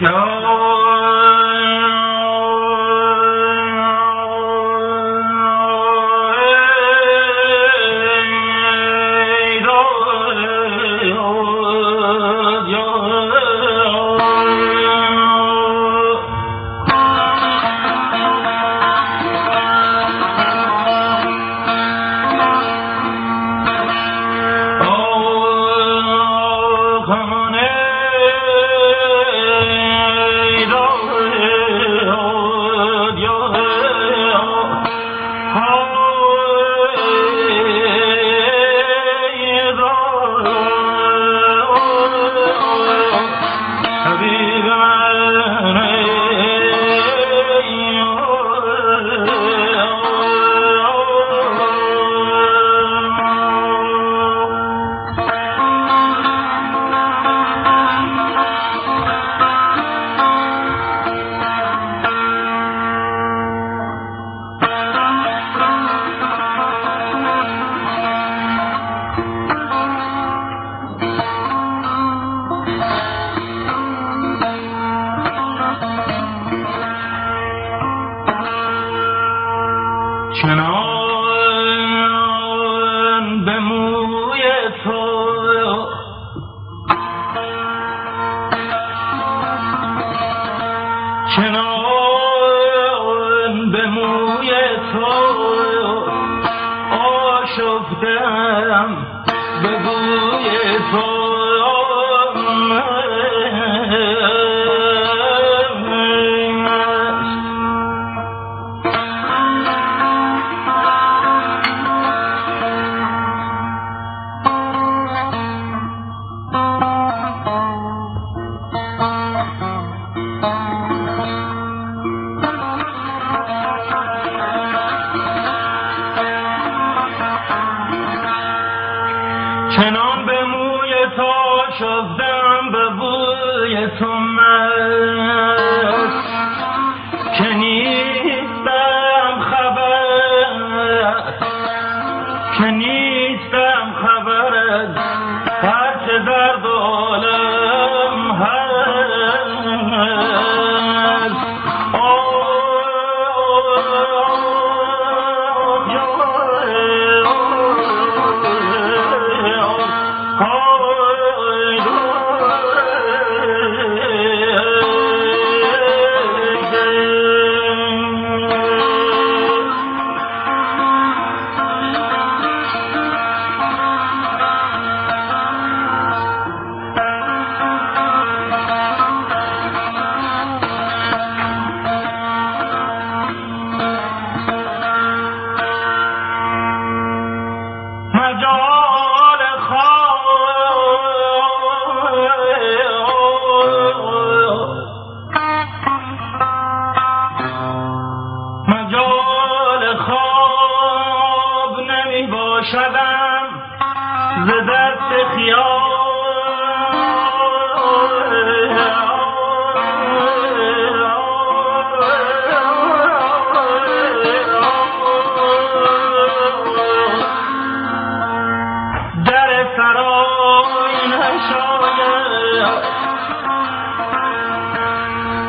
No.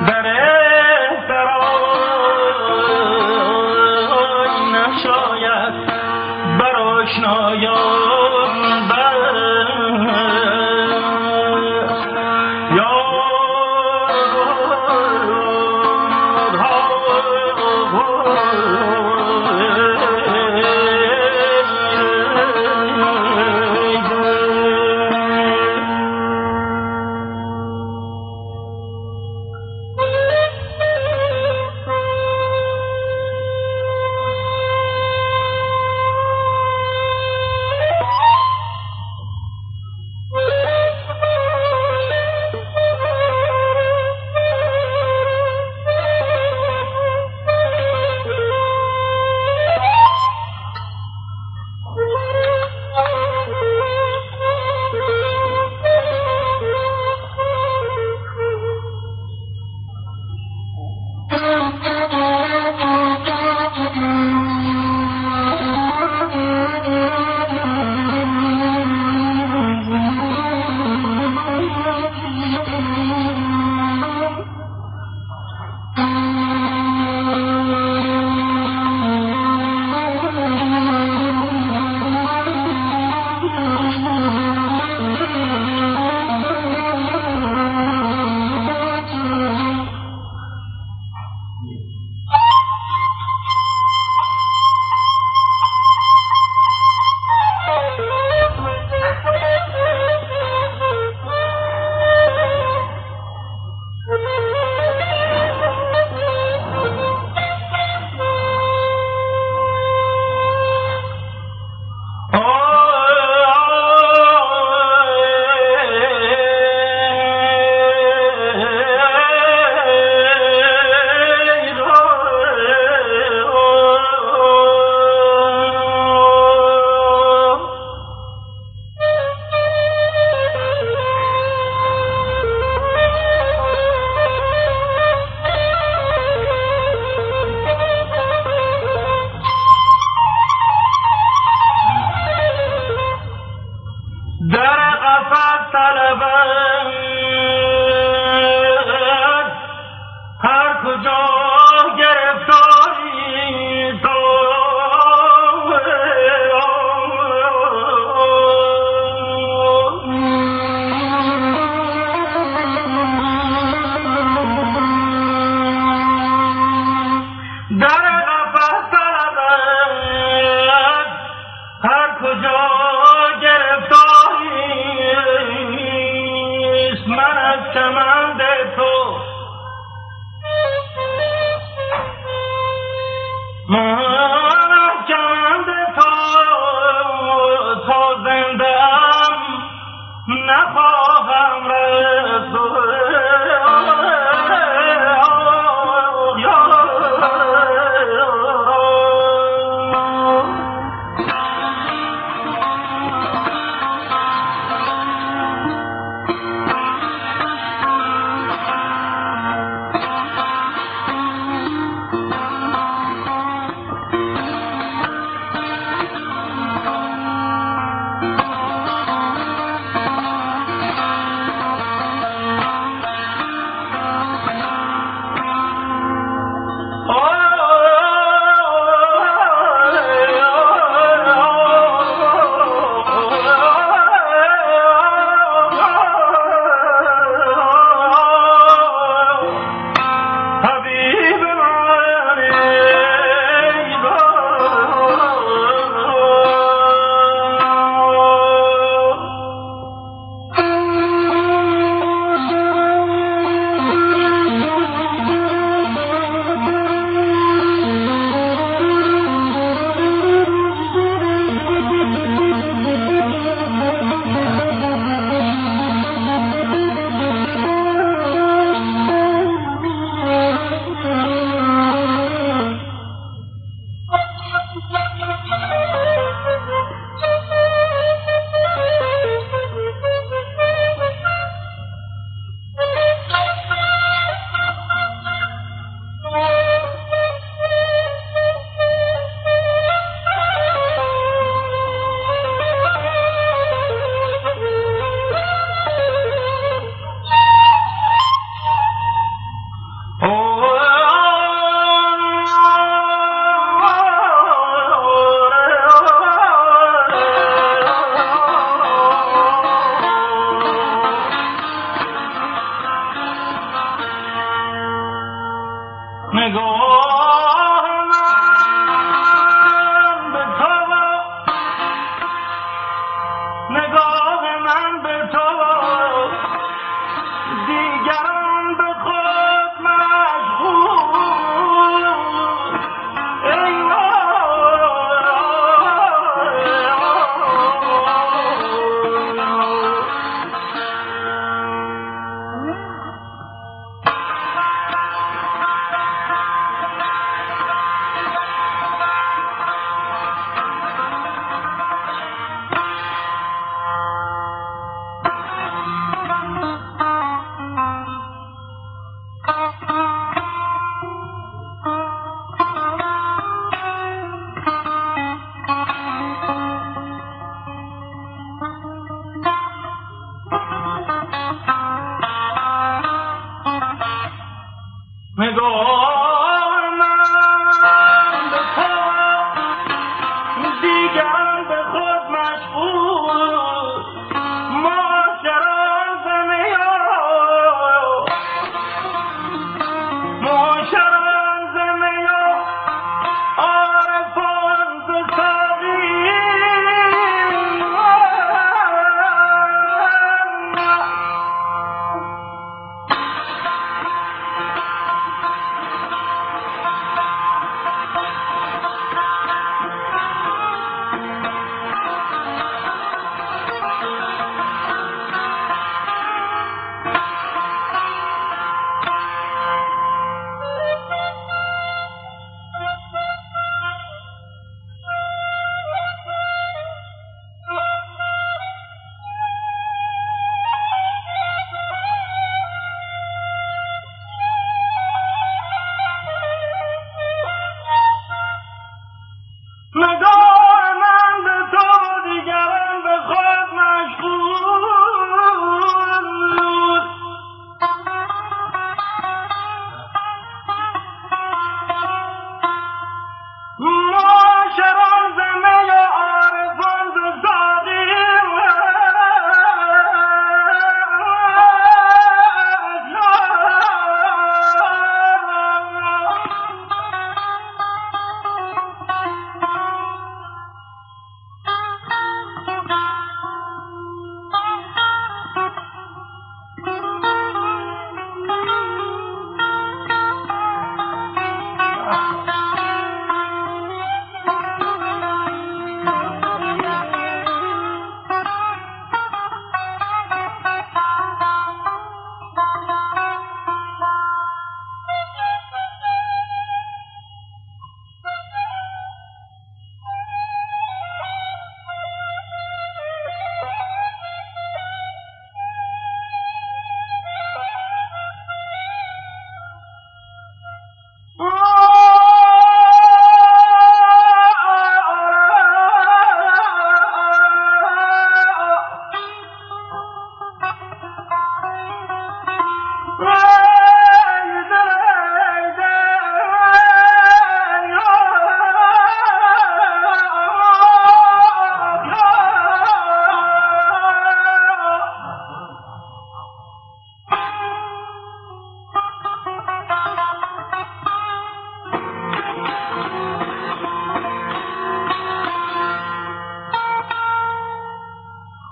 برای نشاید برای آشنایان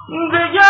你在家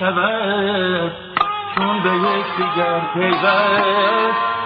شود چون به یک دیگر پیوست.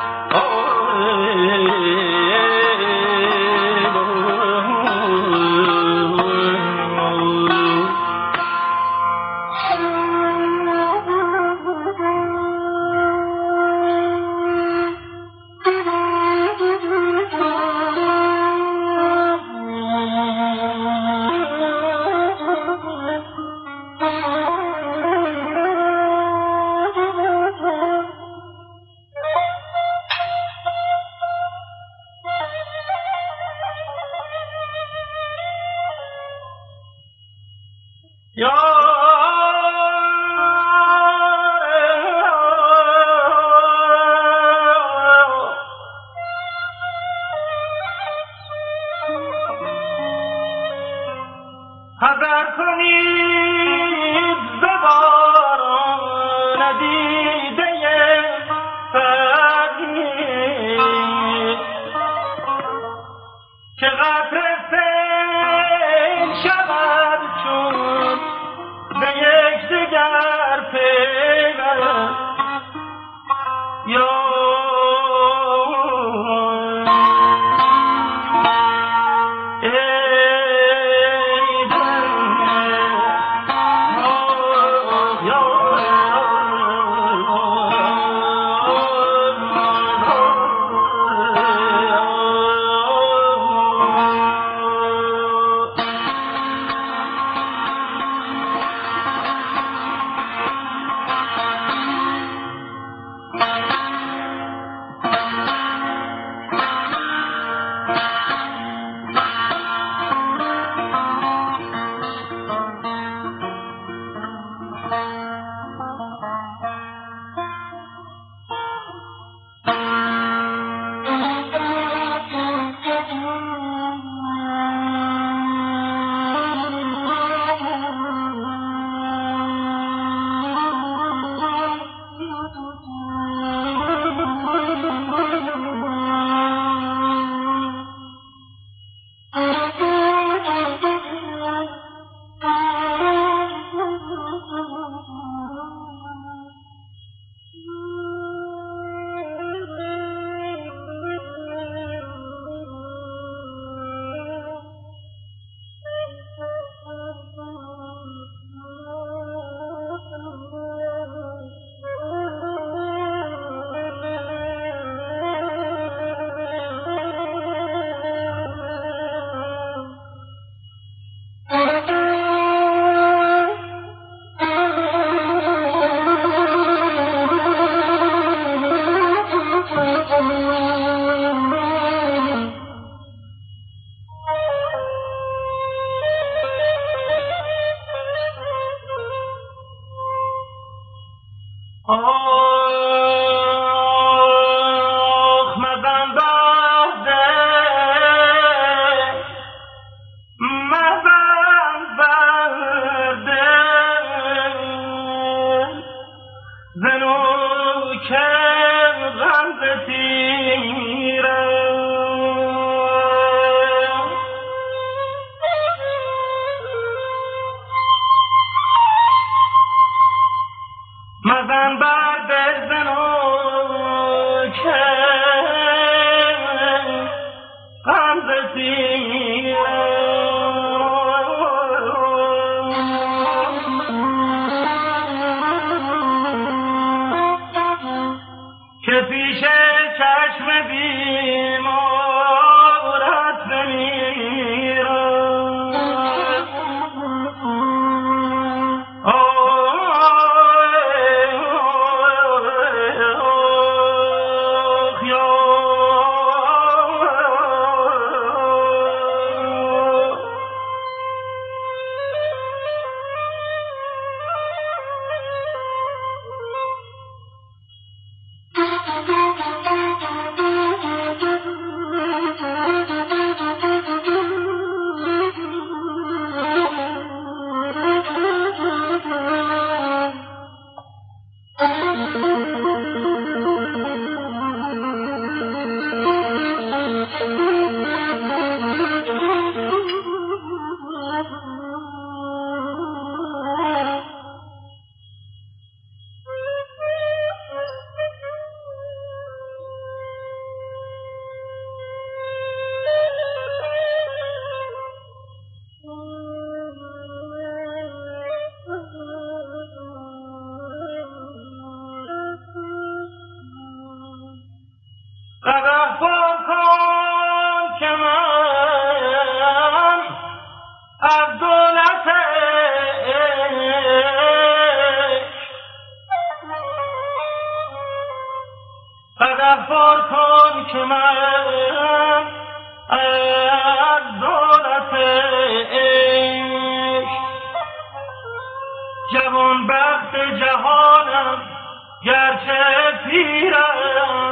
چه پیرم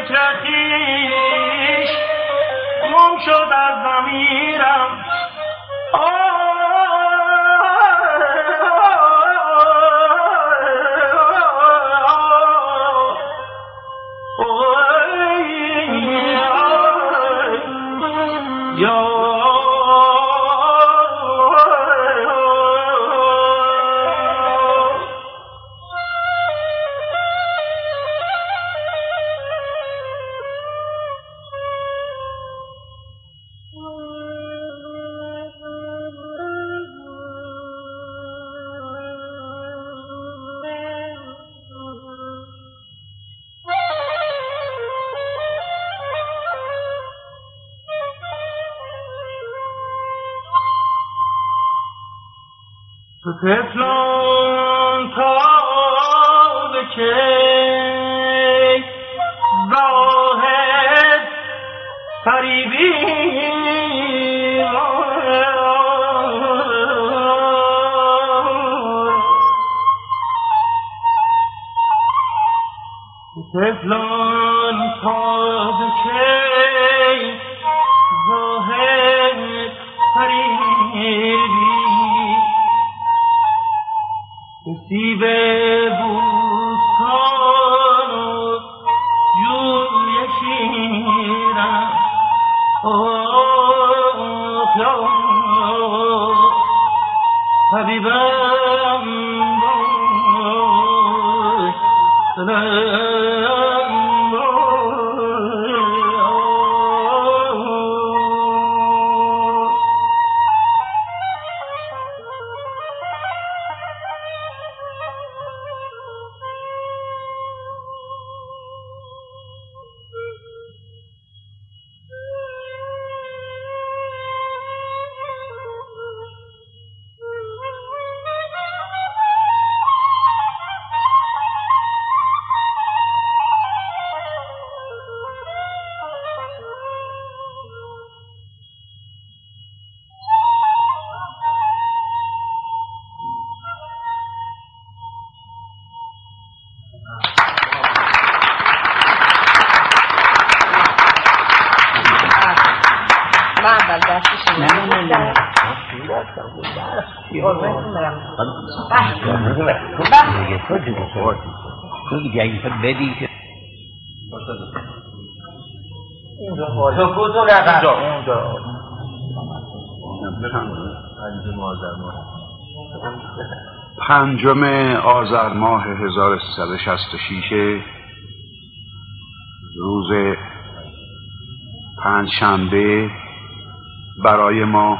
طفلان اگه بدی که سکوت و رقم. پنجم آذر ماه 1366 روز پنج شنبه برای ما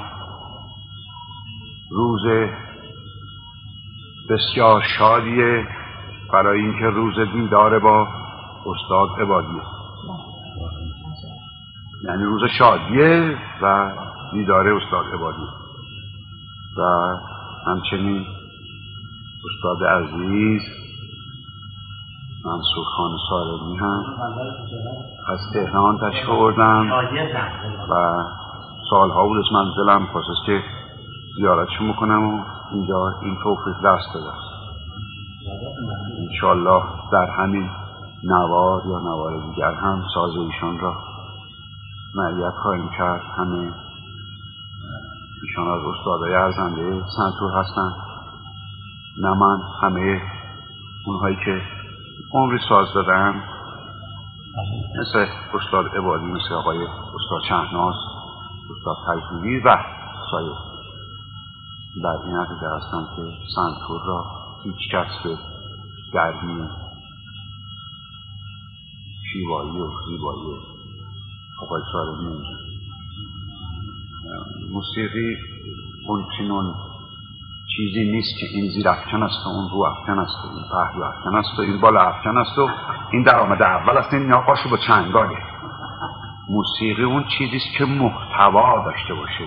روز بسیار شادیه برای اینکه روز دیدار با استاد عبادیه. یعنی روز شادیه و دیدار استاد عبادی و همچنین استاد عزیز منصور خان سارمی هم از تهران تشریف آوردن و سالها بود از منزلم خواست که زیارتشون بکنم و اینجا این توفیق دست داده انشالله در همین نوار یا نوار دیگر هم ساز ایشان را معیت خواهیم کرد. همه ایشان از استادای ارزنده سنتور هستن نه من همه اونهایی که عمری ساز دادن مثل استاد عبادی مثل آقای استاد چهناز استاد تجمیلی و سایر. در این نتیجه هستم که سنتور را هیچ کس به گرمی شیوایی و زیبایی آقای سارمی موسیقی اون چنون چیزی نیست که این زیر افکن است و اون رو افکن است و این پهلو افکن است و این بالا افکن است و این در آمده اول است این ناقاشو با چنگاله موسیقی اون چیزی است که محتوا داشته باشه.